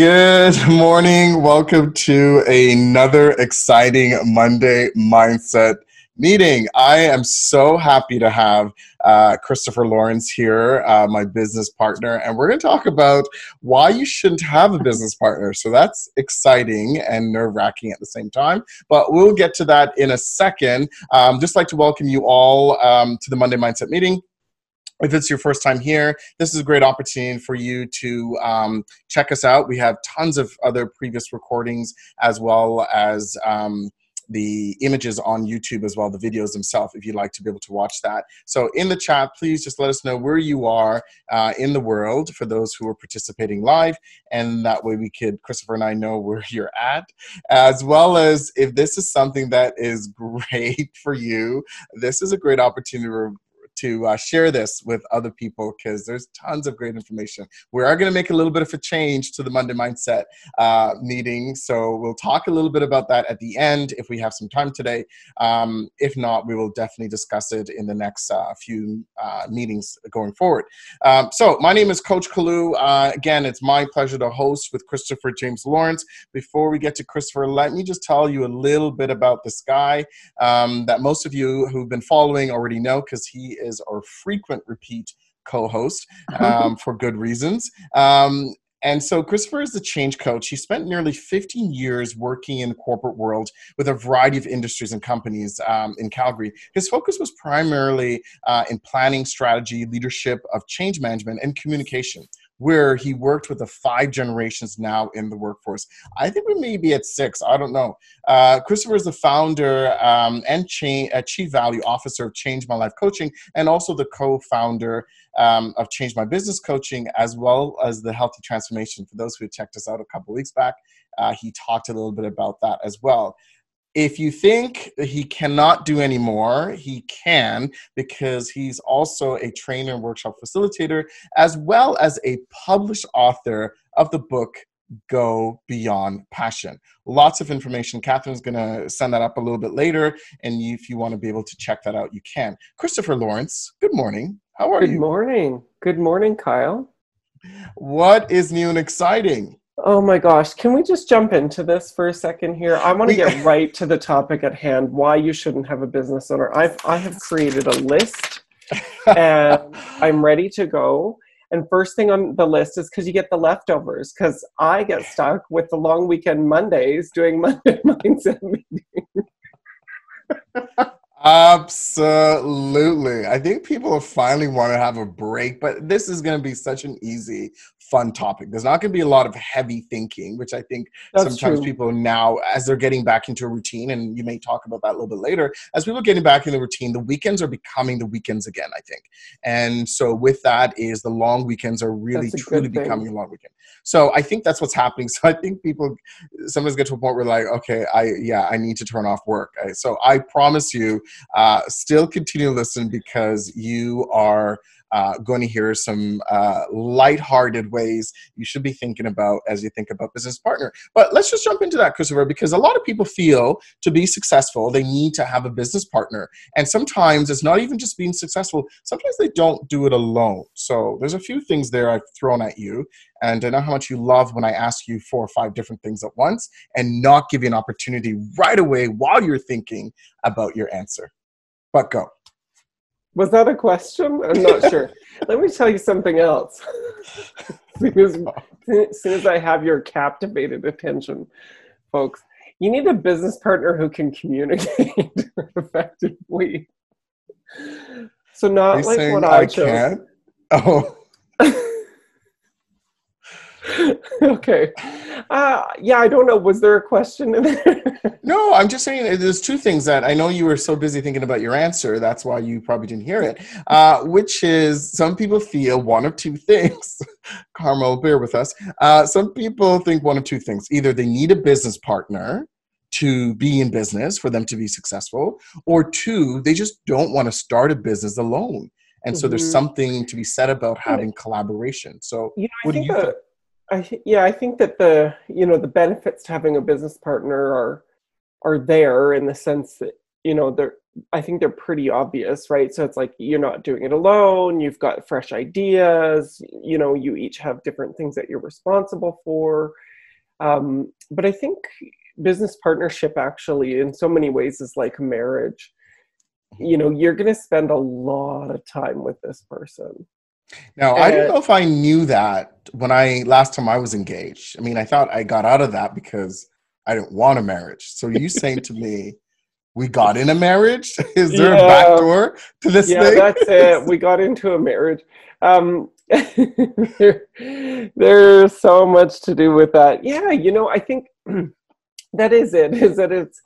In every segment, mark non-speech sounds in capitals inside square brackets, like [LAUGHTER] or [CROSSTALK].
Good morning. Welcome to another exciting Monday Mindset meeting. I am so happy to have uh, Christopher Lawrence here, uh, my business partner, and we're going to talk about why you shouldn't have a business partner. So that's exciting and nerve wracking at the same time, but we'll get to that in a second. Um, just like to welcome you all um, to the Monday Mindset meeting if it's your first time here, this is a great opportunity for you to um, check us out. We have tons of other previous recordings as well as um, the images on YouTube as well, the videos themselves, if you'd like to be able to watch that. So, in the chat, please just let us know where you are uh, in the world for those who are participating live. And that way, we could, Christopher and I, know where [LAUGHS] you're at, as well as if this is something that is [LAUGHS] great for you, this is a great opportunity to uh, share this with other people because there's tons of great information. We are going to make a little bit of a change to the Monday Mindset uh, meeting. So we'll talk a little bit about that at the end if we have some time today. Um, if not, we will definitely discuss it in the next uh, few uh, meetings going forward. Um, so my name is Coach Kalu. Uh, again, it's my pleasure to host with Christopher James Lawrence. Before we get to Christopher, let me just tell you a little bit about this guy um, that most of you who've been following already know because he is our frequent repeat co-host [LAUGHS] um, for good reasons. Um, and so Christopher is the change coach. He spent nearly 15 years working in the corporate world with a variety of industries and companies um, in Calgary. His focus was primarily uh, in planning, strategy, leadership of change management, and communication where he worked with the five generations now in the workforce. I think we may be at six. I don't know. Uh, Christopher is the founder um, and cha- uh, chief value officer of Change My Life Coaching, and also the co-founder um, of Change My Business Coaching, as well as the Healthy Transformation. For those who checked us out a couple weeks back, uh, he talked a little bit about that as well if you think he cannot do anymore, he can because he's also a trainer and workshop facilitator, as well as a published author of the book Go Beyond Passion. Lots of information. Catherine's going to send that up a little bit later, and if you want to be able to check that out, you can. Christopher Lawrence, good morning. How are good you? Good morning. Good morning, Kyle. What is new and exciting? Oh my gosh, can we just jump into this for a second here? I want to get [LAUGHS] right to the topic at hand, why you shouldn't have a business owner. I've I have created a list and [LAUGHS] I'm ready to go. And first thing on the list is because you get the leftovers. Because I get stuck with the long weekend Mondays doing [LAUGHS] Monday mindset meetings. Absolutely. I think people are finally want to have a break, but this is going to be such an easy fun topic. There's not going to be a lot of heavy thinking, which I think That's sometimes true. people now, as they're getting back into a routine, and you may talk about that a little bit later, as people are getting back in the routine, the weekends are becoming the weekends again, I think. And so with that is the long weekends are really truly becoming a long weekend. So I think that's what's happening. [LAUGHS] So I think people sometimes get to a point where like, okay, I yeah, I need to turn off work. So I promise you, uh, still continue to listen because you are uh, going to hear some uh, lighthearted ways you should be thinking about as you think about business partner. But let's just jump into that, Christopher, because a lot of people feel to be successful, they need to have a business partner. And sometimes it's not even just being successful, sometimes they don't do it alone. So there's a few things there I've thrown at you. And I know how much you love when I ask you four or five different things at once and not give you an opportunity right away while you're thinking about your answer. But go. Was that a question? I'm not [LAUGHS] sure. Let me tell you something else. as, soon as, soon as I have your captivated attention, folks, you need a business partner who can communicate [LAUGHS] effectively. So not like what I, I chose. Can't? Oh. [LAUGHS] okay. Uh, yeah, I don't know. Was there a question in there? [LAUGHS] no, I'm just saying there's two things that I know you were so busy thinking about your answer. That's why you probably didn't hear it. Uh, which is some people feel one of two things. [LAUGHS] Carmel, bear with us. Uh, some people think one of two things. Either they need a business partner to be in business for them to be successful, or two, they just don't want to start a business alone. And mm-hmm. so there's mm-hmm. something to be said about having collaboration. So, yeah, what do you think? I yeah, I think that the you know the benefits to having a business partner are are there in the sense that you know they're I think they're pretty obvious, right? So it's like you're not doing it alone. You've got fresh ideas. You know, you each have different things that you're responsible for. Um, but I think business partnership actually, in so many ways, is like marriage. You know, you're going to spend a lot of time with this person. Now, I don't know if I knew that when I last time I was engaged. I mean, I thought I got out of that because I didn't want a marriage. So you saying to me, we got in a marriage? [LAUGHS] Is there yeah. a back door to this yeah, thing? that's it. [LAUGHS] We got into a marriage. Um, there, [LAUGHS] there's so much to do with that. Yeah, you know, I think [CLEARS THROAT] that is it. Is that it's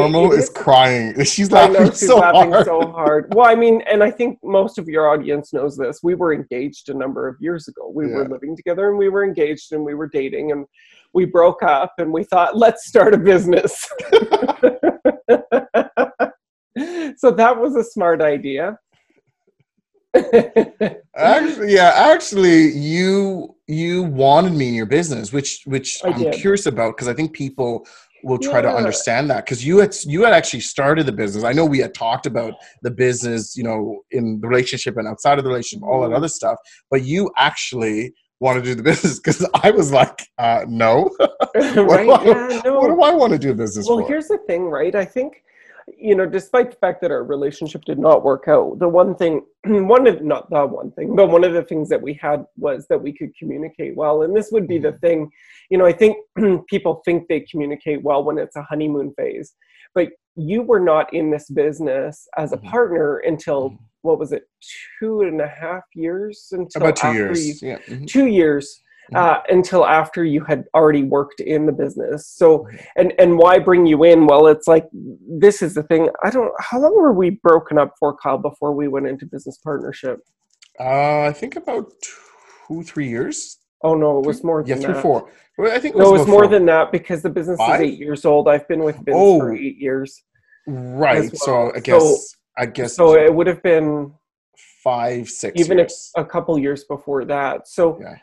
Carmel is [LAUGHS] crying. She's laughing I know, she's so laughing hard. so hard. Well, I mean, and I think most of your audience knows this. We were engaged a number of years ago. We yeah. were living together and we were engaged and we were dating and we broke up and we thought, let's start a business. [LAUGHS] so that was a smart idea. actually, yeah, actually, you you wanted me in your business, which which I am curious about because I think people will try yeah. to understand that because you had you had actually started the business. I know we had talked about the business, you know, in the relationship and outside of the relationship, all that mm-hmm. other stuff. But you actually want to do the [LAUGHS] business because I was like, uh, no. [LAUGHS] what, right? do I, yeah, [LAUGHS] no. what do I want to do business well, for? here's the thing, right? I think you know, despite the fact that our relationship did not work out, the one thing, [CLEARS THROAT] one of not the one thing, but one of the things that we had was that we could communicate well. And this would be the mm-hmm. thing, you know, I think [CLEARS THROAT] people think they communicate well when it's a honeymoon phase, but you were not in this business as a mm-hmm. partner until mm-hmm what was it two and a half years until about two years you, yeah mm-hmm. two years. Uh, until after you had already worked in the business so mm-hmm. and and why bring you in well it's like this is the thing i don't how long were we broken up for kyle before we went into business partnership uh i think about two three years oh no it was more than yeah three that. four well, i think it was, no, it was more four. than that because the business Five? is eight years old i've been with Vince oh, for eight years right well. so i guess so, I guess so. It would have been five, six, even a, a, couple years before that. So, yeah.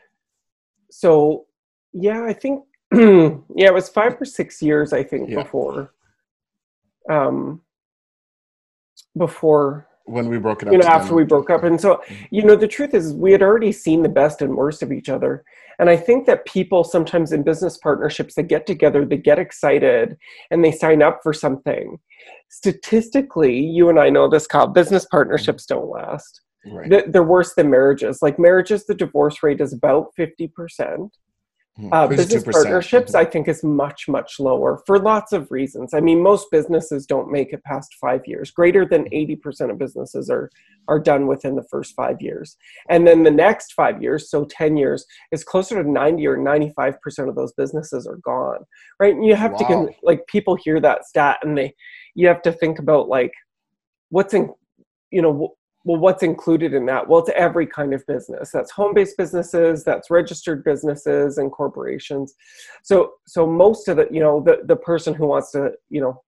So yeah, I think [CLEARS THROAT] yeah, it was five or six years. I think yeah. before, um, before when we broke it up. You know, after we broke up, and so mm-hmm. you know, the truth is, we had already seen the best and worst of each other. And I think that people sometimes in business partnerships, they get together, they get excited, and they sign up for something. Statistically, you and I know this, Kyle, business partnerships don't last. Right. They're worse than marriages. Like marriages, the divorce rate is about 50%. Hmm. Uh, business partnerships, mm-hmm. I think, is much, much lower for lots of reasons. I mean, most businesses don't make it past five years. Greater than 80% of businesses are, are done within the first five years. And then the next five years, so 10 years, is closer to 90 or 95% of those businesses are gone, right? And you have wow. to, like, people hear that stat and they, you have to think about, like, what's in, you know, well what's included in that? Well it's every kind of business. That's home-based businesses that's registered businesses and corporations. So so most of the you know the the person who wants to you know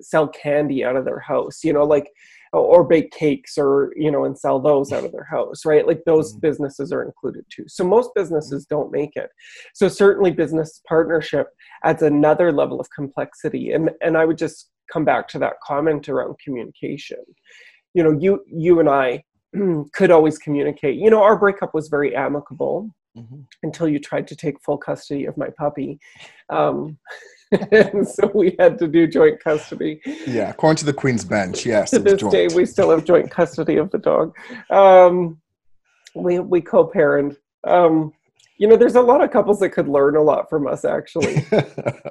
sell candy out of their house you know like or bake cakes or you know and sell those out of their house right? Like those mm-hmm. businesses are included too. So most businesses don't make it. So certainly business partnership adds another level of complexity. And and i would just come back to that comment around communication you know you you and i [CLEARS THROAT] could always communicate. You know our breakup was very amicable mm-hmm. until you tried to take full custody of my puppy. Um, and [LAUGHS] so we had to do joint custody. Yeah according to the queen's bench yes to this joint. day we still have joint custody of the dog. Um, we we co-parent. Um, you know, there's a lot of couples that could learn a lot from us, actually. [LAUGHS]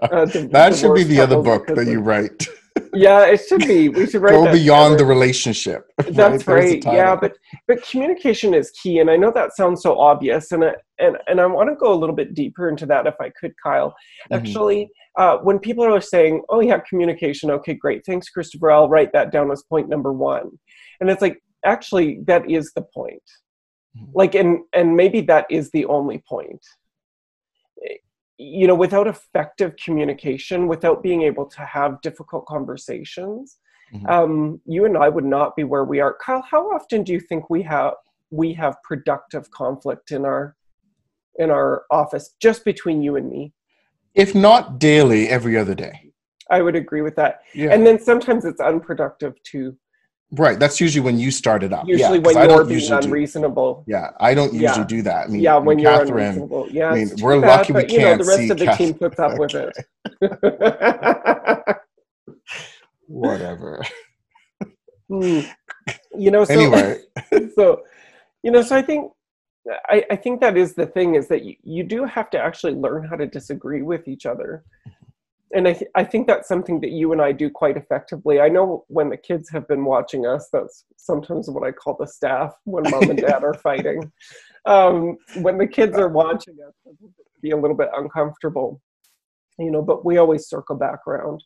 Uh, that should be the other book that you write yeah, it should be. We should write go beyond together. the relationship. [LAUGHS] That's right. right. Yeah, but but communication is key, and I know that sounds so obvious, and I, and and I want to go a little bit deeper into that if I could, Kyle. Mm-hmm. Actually, uh, when people are saying, "Oh, yeah, communication," okay, great, thanks, Christopher. I'll write that down as point number one, and it's like actually that is the point. Mm-hmm. Like, and and maybe that is the only point you know without effective communication without being able to have difficult conversations mm-hmm. um, you and i would not be where we are. Kyle how often do you think we have we have productive conflict in our in our office just between you and me? If not daily every other day. I would agree with that. Yeah. and then sometimes it's unproductive too Right. That's usually when you started up. Usually yeah, when I you're don't being usually do- unreasonable. yeah, I don't usually Yeah. do that. I mean, yeah, when you're Catherine, unreasonable. Yeah, I mean, we're bad, lucky we but, you know, can't the rest of the team Kath- puts up with it. [LAUGHS] whatever. Hmm. you know, so Anyway, [LAUGHS] so you know, so I think I, I think that is the thing is that you, you do have to actually learn how to disagree with each other. And I, th- I think that's something that you and I do quite effectively. I know when the kids have been watching us, that's sometimes what I call the staff when mom and dad are fighting. [LAUGHS] Um, when the kids are watching us, it can be a little bit uncomfortable, you know, but we always circle back around.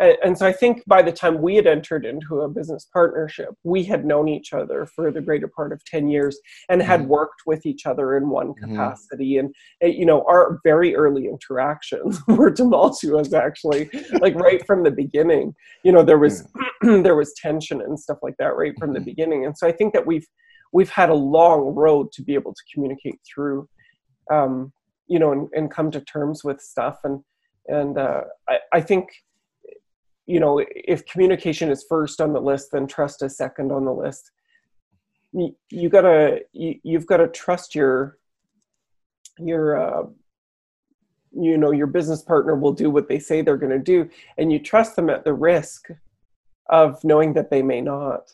And, so I think by the time we had entered into a business partnership, we had known each other for the greater part of 10 years and had Mhm. worked with each other in one Mhm. capacity. And, uh, you know, our very early interactions [LAUGHS] were tumultuous, actually, like right from the beginning. You know, there was [CLEARS THROAT] there was tension and stuff like that right from the Mhm. beginning. And so I think that we've we've had a long road to be able to communicate through, um, you know, and, and come to terms with stuff. And and uh, I, I think you know if communication is first on the list then trust is second on the list. You, gotta you, you've got to trust your your uh, you know your business partner will do what they say they're going to do and you trust them at the risk of knowing that they may not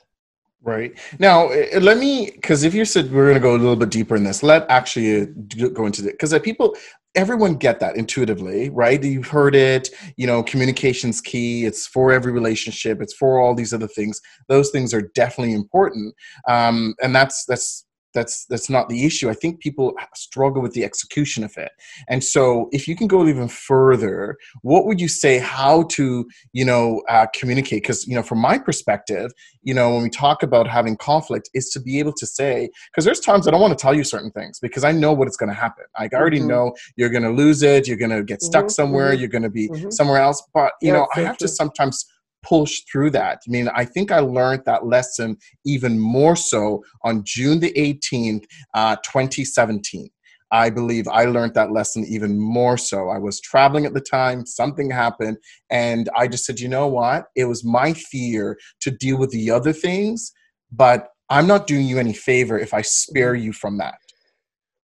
Right. Now, uh, let me, because if you said we're going to go a little bit deeper in this, let actually uh, go into it. Because people, everyone get that intuitively, right? You've heard it, you know, communication's key. It's for every relationship. It's for all these other things. Those things are definitely important. Um, and that's, that's, that's that's not the issue. I think people struggle with the execution of it. And so, if you can go even further, what would you say how to, you know, uh, communicate? Because you know, from my perspective, you know, when we talk about having conflict, is to be able to say, because there's times I don't want to tell you certain things because I know what it's going to happen. Like, I already Mhm. know you're going to lose it, you're going to get stuck Mhm, somewhere, mhm, you're going to be mhm. somewhere else. But you Yeah, know, I have to sometimes push through that. I mean, I think I learned that lesson even more so on June the 18th, uh, 2017. I believe I learned that lesson even more so. I was traveling at the time, something happened, and I just said, you know what? It was my fear to deal with the other things, but I'm not doing you any favor if I spare you from that.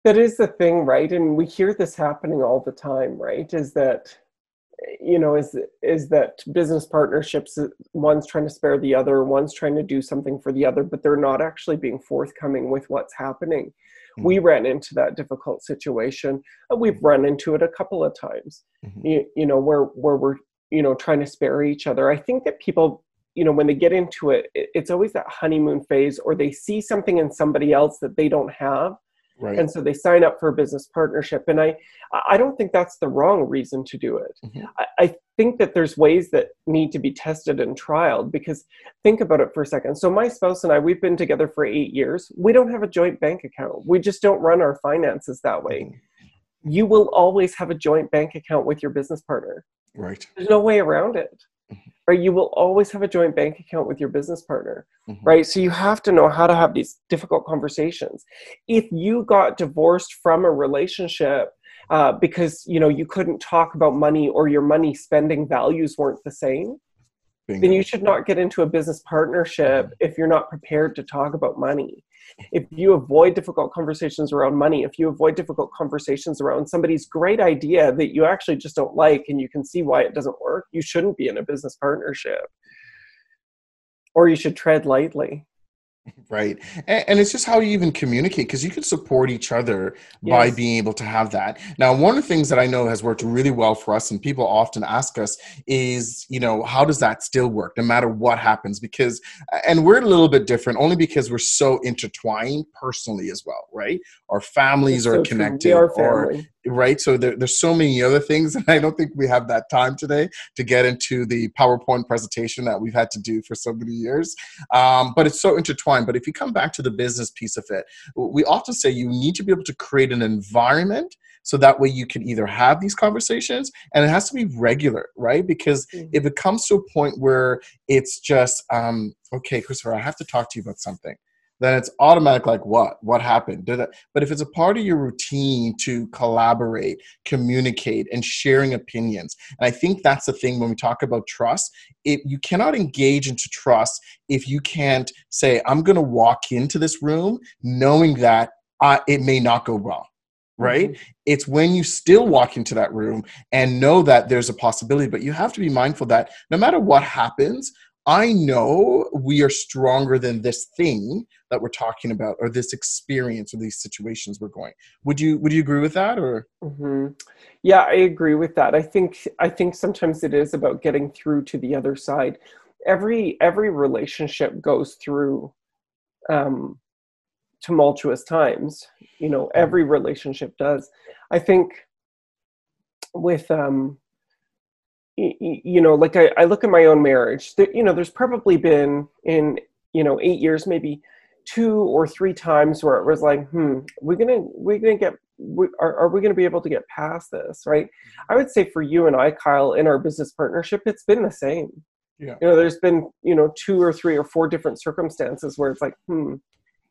that is the thing right and we hear this happening all the time right is that you know is is that business partnerships uh, one's trying to spare the other one's trying to do something for the other but they're not actually being forthcoming with what's happening. We ran into that difficult situation and we've run into it a couple of times. Mhm. you, you know where where we're you know trying to spare each other. I think that people you know when they get into it it- it's always that honeymoon phase or they see something in somebody else that they don't have Right. and so they sign up for a business partnership and i i don't think that's the wrong reason to do it Mhm. I, I think that there's ways that need to be tested and trialed because think about it for a second so my spouse and i we've been together for eight years we don't have a joint bank account we just don't run our finances that way Mhm. you will always have a joint bank account with your business partner Right. there's no way around it. Right? You will always have a joint bank account with your business partner Mhm. right? So you have to know how to have these difficult conversations. If you got divorced from a relationship uh, because you know you couldn't talk about money or your money spending values weren't the same then you should not get into a business partnership if you're not prepared to talk about money. If you avoid difficult conversations around money, if you avoid difficult conversations around somebody's great idea that you actually just don't like and you can see why it doesn't work, you shouldn't be in a business partnership. Or you should tread lightly. [LAUGHS] Right. And, and it's just how you even communicate because you can support each other by being able to have that. Now, one of the things that I know has worked really well for us, and people often ask us, is, you know, how does that still work no matter what happens? Because, and we're a little bit different only because we're so intertwined personally as well, right? Our families It's are so connected. Or. Right? So there, there's so many other things [LAUGHS] and i don't think we have that time today to get into the powerpoint presentation that we've had to do for so many years. Um, but it's so intertwined. But if you come back to the business piece of it we often say you need to be able to create an environment so that way you can either have these conversations and it has to be regular right? Because Mhm. if it comes to a point where it's just um, okay christopher i have to talk to you about something then it's automatic like what? What happened? Did it but if it's a part of your routine to collaborate communicate and sharing opinions and i think that's the thing when we talk about trust if you cannot engage into trust if you can't say i'm going to walk into this room knowing that it may not go well right? Mm-hmm. it's when you still walk into that room and know that there's a possibility but you have to be mindful that no matter what happens I know we are stronger than this thing that we're talking about, or this experience, or these situations we're going. Would you Would you agree with that, or? Mm-hmm. Yeah, I agree with that. I think I think sometimes it is about getting through to the other side. Every every relationship goes through um, tumultuous times. You know, every relationship does. I think with um, you know like I, I look at my own marriage that you know there's probably been in you know eight years maybe two or three times where it was like hmm we're gonna we're gonna get we, are, are we going to be able to get past this right i would say for you and i kyle in our business partnership it's been the same yeah. you know there's been you know two or three or four different circumstances where it's like hmm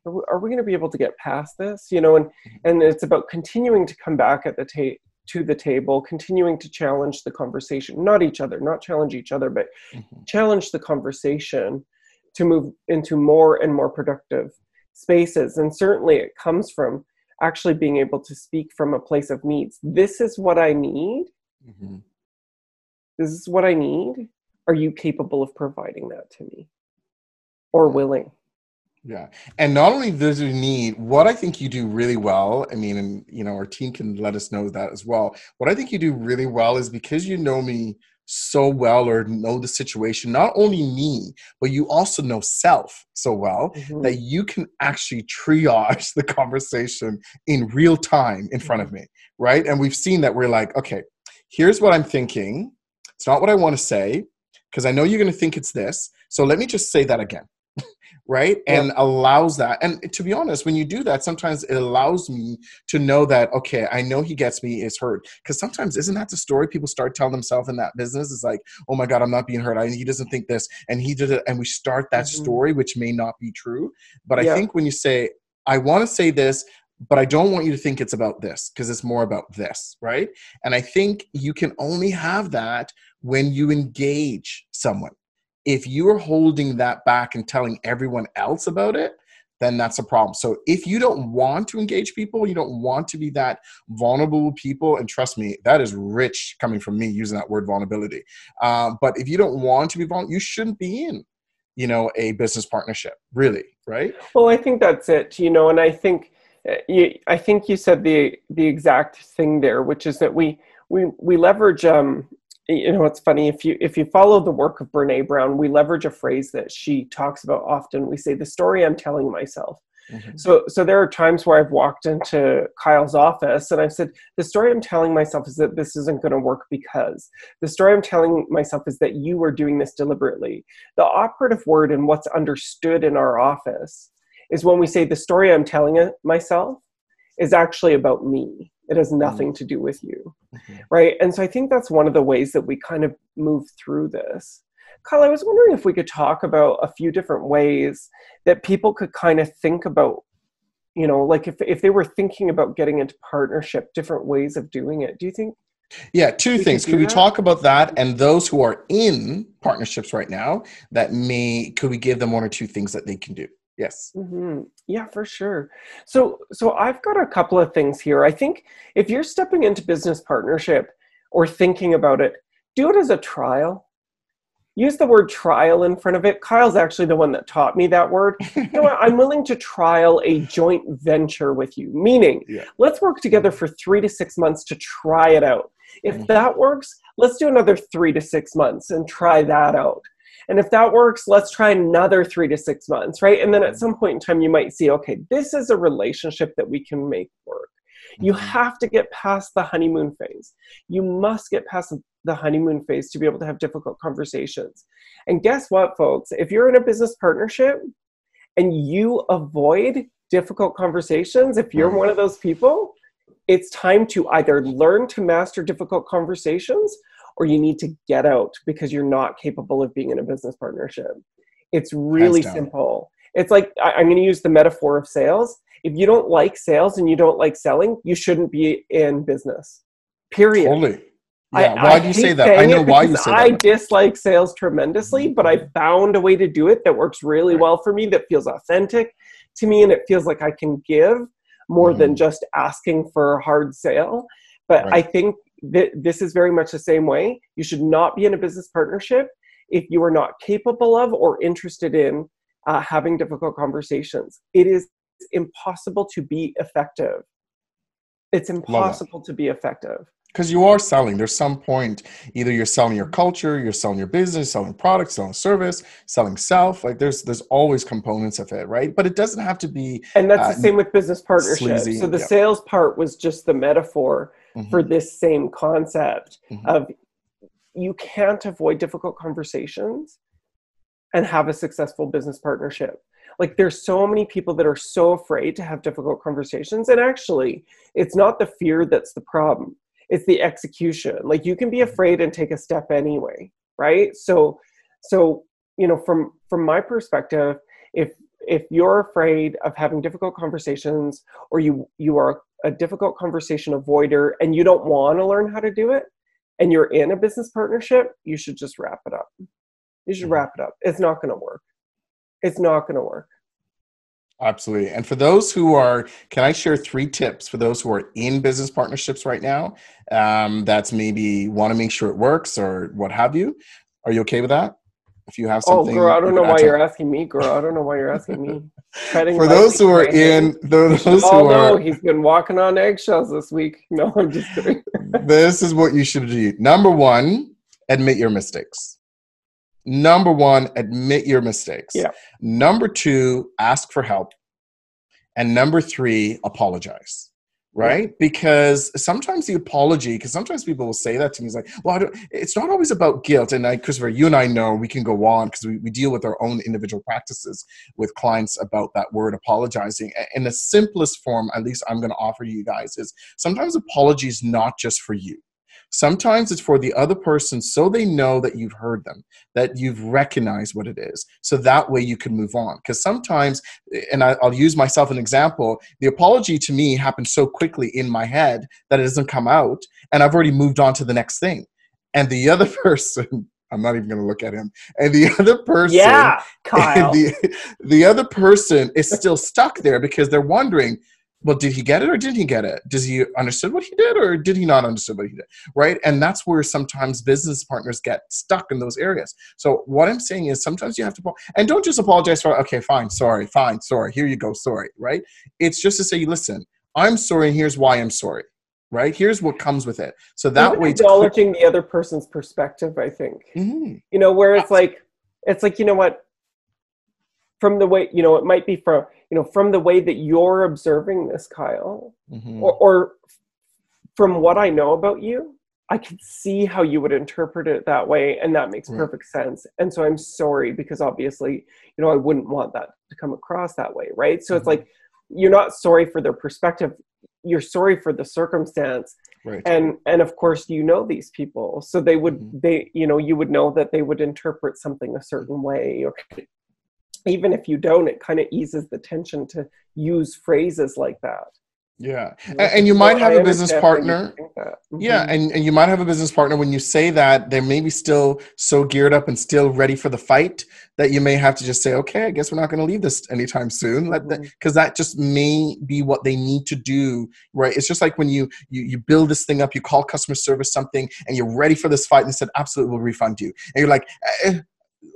are we, we going to be able to get past this you know and mm-hmm. and it's about continuing to come back at the ta- to the table, continuing to challenge the conversation, not each other, not challenge each other, but mm-hmm. challenge the conversation to move into more and more productive spaces. And certainly it comes from actually being able to speak from a place of needs. This is what I need. Mm-hmm. This is what I need. Are you capable of providing that to me or willing? Yeah. And not only does you need what I think you do really well, I mean, and you know, our team can let us know that as well. What I think you do really well is because you know me so well or know the situation, not only me, but you also know self so well mm-hmm. that you can actually triage [LAUGHS] the conversation in real time in front of mm-hmm. me. Right. And we've seen that we're like, okay, here's what I'm thinking. It's not what I want to say because I know you're going to think it's this. So let me just say that again right? And allows that. And to be honest when you do that sometimes it allows me to know that okay i know he gets me is hurt. Because sometimes isn't that the story people start telling themselves in that business? Is like oh my god i'm not being hurt. I, he doesn't think this. And he did it and we start that mm-hmm. story which may not be true. But i think when you say i want to say this but I don't want you to think it's about this because it's more about this, right? And I think you can only have that when you engage someone if you're holding that back and telling everyone else about it, then that's a problem. So if you don't want to engage people, you don't want to be that vulnerable people, and trust me, that is rich coming from me using that word vulnerability. Um, but if you don't want to be vulnerable, you shouldn't be in, you know, a business partnership, really, right? Well, I think that's it, you know, and I think uh, you, I think you said the the exact thing there, which is that we we we leverage um, you know it's funny if you if you follow the work of Brené Brown we leverage a phrase that she talks about often. We say the story i'm telling myself. Mm-hmm. so so there are times where i've walked into kyle's office and i've said the story i'm telling myself is that this isn't going to work because. The story i'm telling myself is that you are doing this deliberately. The operative word and what's understood in our office is when we say the story i'm telling myself is actually about me it has nothing mm-hmm. to do with you. Mm-hmm. Right. And so I think that's one of the ways that we kind of move through this. Kyle, I was wondering if we could talk about a few different ways that people could kind of think about, you know, like if, if they were thinking about getting into partnership, different ways of doing it. Do you think? Yeah, two things. Could, could we talk about that and those who are in partnerships right now that may, could we give them one or two things that they can do? Yes. Mm-hmm. Yeah, for sure. So, so I've got a couple of things here. I think if you're stepping into business partnership or thinking about it, do it as a trial. Use the word trial in front of it. Kyle's actually the one that taught me that word. [LAUGHS] you know what? I'm willing to trial a joint venture with you, meaning yeah. let's work together for three to six months to try it out. If mm-hmm. that works, let's do another three to six months and try that out. And if that works, let's try another three to six months, right? And then at some point in time, you might see, okay, this is a relationship that we can make work. You mm-hmm. have to get past the honeymoon phase. You must get past the honeymoon phase to be able to have difficult conversations. And guess what, folks? If you're in a business partnership and you avoid difficult conversations, if you're one of those people, it's time to either learn to master difficult conversations or you need to get out because you're not capable of being in a business partnership. It's really simple. It's like I, I'm going to use the metaphor of sales. If you don't like sales and you don't like selling, you shouldn't be in business. Period. Totally. I- Yeah. why I do you say that? I know why you say I dislike sales tremendously, but I found a way to do it that works really Right. well for me, that feels authentic to me, and it feels like I can give more than Mhm. just asking for a hard sale. But I think that this is very much the same way. You should not be in a business partnership if you are not capable of or interested in uh, having difficult conversations. It is impossible to be effective. It's impossible to be effective. because you are selling there's some point either you're selling your culture you're selling your business selling products selling service selling self like there's there's always components of it right but it doesn't have to be And that's Uh, the same with business partnerships. sleazy, so the yeah. sales part was just the metaphor Mhm, for this same concept mhm. of you can't avoid difficult conversations and have a successful business partnership. Like there's so many people that are so afraid to have difficult conversations and actually it's not the fear that's the problem. It's the execution. Like you can be afraid and take a step anyway, right? So so you know from from my perspective if if you're afraid of having difficult conversations or you you are a difficult conversation avoider and you don't want to learn how to do it and you're in a business partnership you should just wrap it up you should Mhm. wrap it up it's not going to work it's not going to work Absolutely. And for those who are, can I share three tips for those who are in business partnerships right now? Um, that's maybe want to make sure it works or what have you. Are you okay with that? If you have something. oh girl i don't know why you're asking me girl i don't know why you're asking me [LAUGHS] For [LAUGHS] those who oh, are in, those who are, he's been walking on eggshells this week [LAUGHS] no i'm just kidding [LAUGHS] this is what you should do. Number one, admit your mistakes. Number one, admit your mistakes. Yeah. Number two, ask for help. And number three, apologize. Right? Because sometimes the apology, because sometimes people will say that to me, it's like, well, it's not always about guilt. And I, Christopher, you and I know we can go on because we, we deal with our own individual practices with clients about that word apologizing. In the simplest form, at least I'm going to offer you guys, is sometimes apology is not just for you. Sometimes it's for the other person so they know that you've heard them, that you've recognized what it is. So that way you can move on. Because sometimes, and I, I'll use myself an example, the apology to me happens so quickly in my head that it doesn't come out, and I've already moved on to the next thing. And the other [LAUGHS] person, I'm not even going to look at him, and the other person, yeah [LAUGHS] kyle the, the other person is still stuck there because they're wondering well did he get it or didn't he get it? Does he understood what he did or did he not understood what he did? Right? And that's where sometimes business partners get stuck in those areas. So what i'm saying is sometimes you have to and don't just apologize for okay fine sorry fine sorry here you go sorry right? It's just to say listen i'm sorry and here's why i'm sorry right? Here's what comes with it. So that Even way it's clear- acknowledging the other person's perspective i think. Mhm. you know where it's like it's like you know what? From the way you know it might be from you know from the way that you're observing this kyle Mhm. or, or from what i know about you i can see how you would interpret it that way and that makes Right. perfect sense and so i'm sorry because obviously you know i wouldn't want that to come across that way right so it's Mhm. like you're not sorry for their perspective you're sorry for the circumstance right and and of course you know these people so they would Mhm. they you know you would know that they would interpret something a certain way or even if you don't it kind of eases the tension to use phrases like that yeah you A- know? and you So might have I a business understand why you partner that. Yeah, mm-hmm. and, and you might have a business partner when you say that they're maybe still so geared up and still ready for the fight that you may have to just say, okay, I guess we're not going to leave this anytime soon. Let because mm-hmm. that just may be what they need to do, right? It's just like when you, you you build this thing up, you call customer service something, and you're ready for this fight, and they said, absolutely, we'll refund you, and you're like. Eh, eh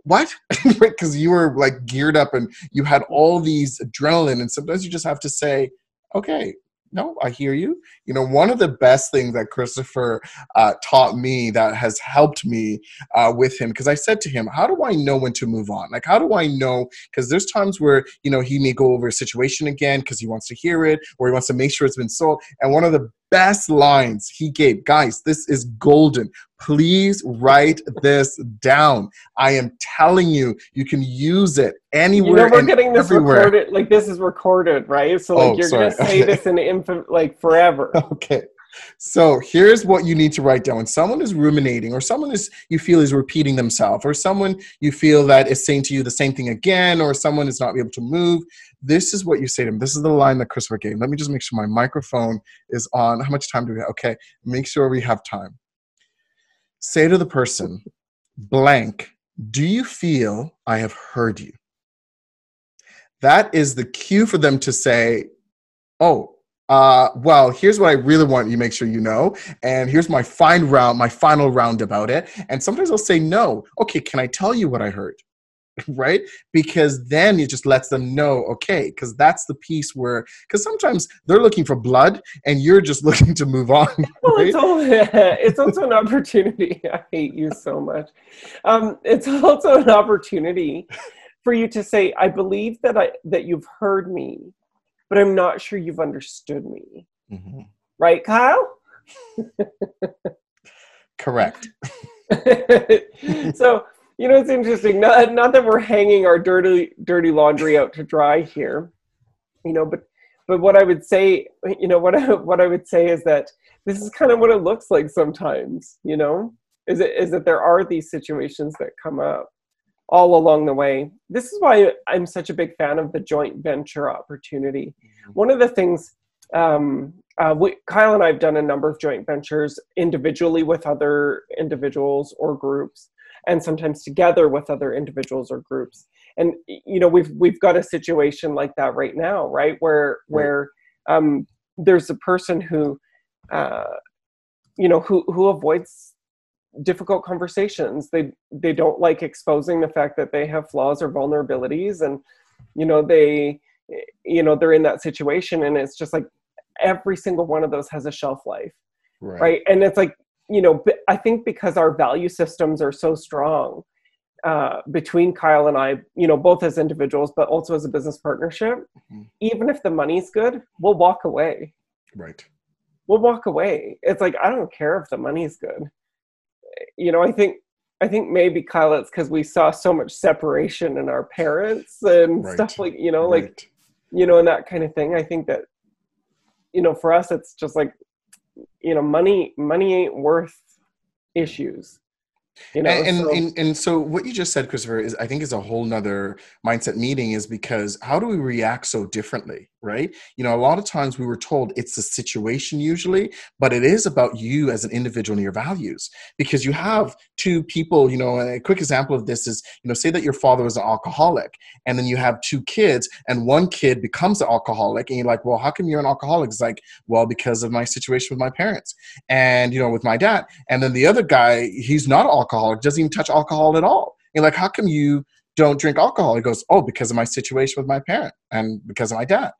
what? [LAUGHS] Because you were like geared up and you had all these adrenaline, and sometimes you just have to say, okay, no, I hear you. You know, one of the best things that Christopher uh, taught me that has helped me uh, with him, because I said to him, How do I know when to move on? Like, how do I know? Because there's times where, you know, he may go over a situation again because he wants to hear it or he wants to make sure it's been sold. And one of the best lines he gave, guys, this is golden. Please write this down. I am telling you, you can use it you anywhere. know we're and getting this everywhere. recorded like this is recorded right so like Oh, you're sorry. gonna say Okay. this in infant like forever [LAUGHS] Okay. So here's what you need to write down. When someone is ruminating, or someone is you feel is repeating themselves, or someone you feel that is saying to you the same thing again, or someone is not able to move, this is what you say to them. This is the line that Christopher gave. Let me just make sure my microphone is on. How much time do we have? Okay, make sure we have time. Say to the person, blank, do you feel I have heard you? That is the cue for them to say, oh, uh, well, here's what I really want you to make sure you know, and here's my fine round, my final round about it. And sometimes I'll say no. Okay, can I tell you what I heard? [LAUGHS] right? Because then it just lets them know, okay, because that's the piece where, because sometimes they're looking for blood and you're just [LAUGHS] looking to move on. [LAUGHS] Well, it's, all, it's also an opportunity. I hate you so much. Um, it's also an opportunity for you to say, I believe that I that you've heard me but I'm not sure you've understood me. Mm-hmm. Right, Kyle? Correct. [LAUGHS] so, you know, it's interesting. Not, not that we're hanging our dirty, dirty laundry out to dry here, you know, but but what I would say, you know, what I, [LAUGHS] what I would say is that this is kind of what it looks like sometimes, you know, is it is that there are these situations that come up all along the way. This is why I'm such a big fan of the joint venture opportunity. Mm-hmm. One of the things um, uh, we, Kyle and I have done a number of joint ventures individually with other individuals or groups, and sometimes together with other individuals or groups. And you know, we've we've got a situation like that right now, right, where where um, there's a person who, uh, you know, who who avoids difficult conversations. They they don't like exposing the fact that they have flaws or vulnerabilities and you know they you know they're in that situation and it's just like every single one of those has a shelf life right, right? and it's like you know i think because our value systems are so strong uh, between kyle and i you know both as individuals but also as a business partnership mm-hmm. even if the money's good we'll walk away. Right. We'll walk away. It's like i don't care if the money's good you know, I think I think maybe Kyle, it's because we saw so much separation in our parents and right. stuff like you know, right. like you know, and that kind of thing. I think that you know, for us, it's just like you know, money money ain't worth issues you know and, so. And, and so what you just said christopher is i think is a whole nother mindset meeting is because how do we react so differently right? You know a lot of times we were told it's the situation usually but it is about you as an individual and your values. Because you have two people you know a quick example of this is you know say that your father was an alcoholic and then you have two kids and one kid becomes an alcoholic and you're like well how come you're an alcoholic? It's like well because of my situation with my parents and you know with my dad. And then the other guy he's not an alcoholic doesn't even touch alcohol at all. You're like how come you don't drink alcohol? He goes oh because of my situation with my parent and because of my dad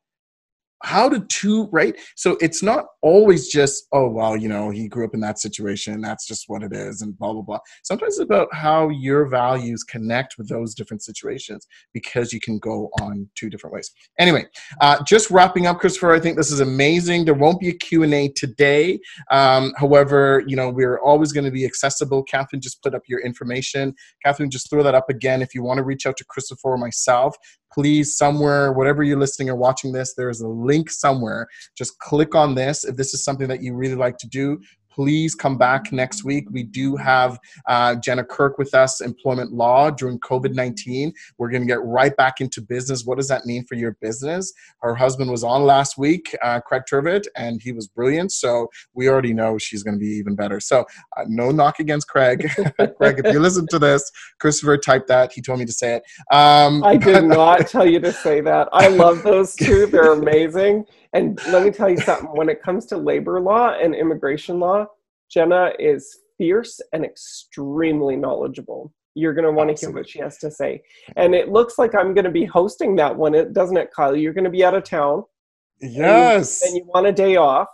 how do two right? So it's not always just oh well you know he grew up in that situation that's just what it is and blah blah blah. Sometimes it's about how your values connect with those different situations because you can go on two different ways. Anyway uh, just wrapping up christopher i think this is amazing. There won't be a q&a today. Um, however you know we're always going to be accessible. Catherine just put up your information. Catherine just throw that up again. If you want to reach out to christopher or myself please somewhere whatever you're listening or watching this there's a link somewhere. Just click on this if this is something that you really like to do please come back next week. We do have uh, Jenna Kirk with us, employment law during COVID 19. We're going to get right back into business. What does that mean for your business? Her husband was on last week, uh, Craig Turvitt, and he was brilliant. So we already know she's going to be even better. So uh, no knock against Craig. [LAUGHS] Craig, if you listen to this, Christopher typed that. He told me to say it. Um, I did [LAUGHS] not tell you to say that. I love those two, they're amazing. And let me tell you something when it comes to labor law and immigration law, Jenna is fierce and extremely knowledgeable. You're going to want to hear what she has to say. And it looks like I'm going to be hosting that one, doesn't it, Kyle? You're going to be out of town. Yes. And and you want a day off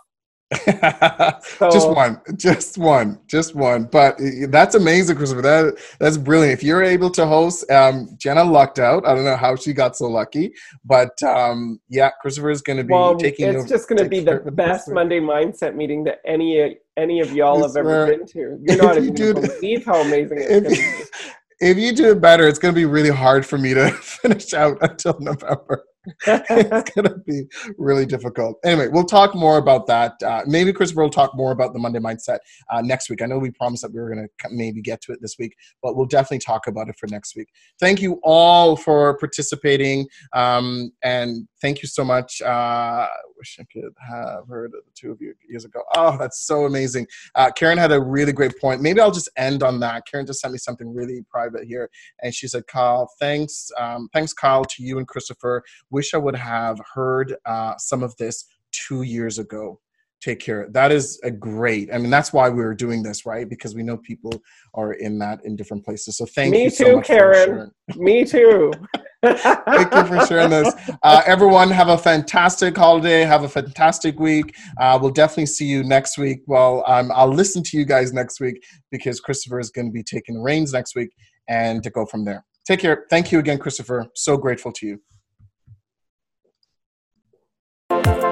[LAUGHS] so, just one, just one, just one. But that's amazing, Christopher. That that's brilliant. If you're able to host, um, Jenna lucked out. I don't know how she got so lucky, but um, yeah, Christopher is going to be well, taking. It's over, just going to be the best Monday mindset meeting that any any of y'all have ever been to. You're not even going to believe [LAUGHS] how amazing it's going to be. [LAUGHS] If you do it better, it's going to be really hard for me to finish out until November. It's [LAUGHS] going to be really difficult. Anyway, we'll talk more about that. Uh, maybe Christopher will talk more about the Monday mindset uh, next week. I know we promised that we were going to maybe get to it this week, but we'll definitely talk about it for next week. Thank you all for participating, um, and thank you so much. Uh, wish I could have heard the two of you years ago. Oh, that's so amazing. Uh, Karen had a really great point. Maybe I'll just end on that. Karen just sent me something really private here, and she said, "Kyle, thanks, um, thanks, Kyle, to you and Christopher. Wish I would have heard uh, some of this two years ago." Take care that is a great i mean that's why we are doing this right because we know people are in that in different places so thank me you too so much karen me too [LAUGHS] Thank you for sharing this. Uh, everyone, have a fantastic holiday. Have a fantastic week. Uh, we'll definitely see you next week. Well, um, I'll listen to you guys next week because Christopher is going to be taking the reins next week and to go from there. Take care. Thank you again, Christopher. So grateful to you.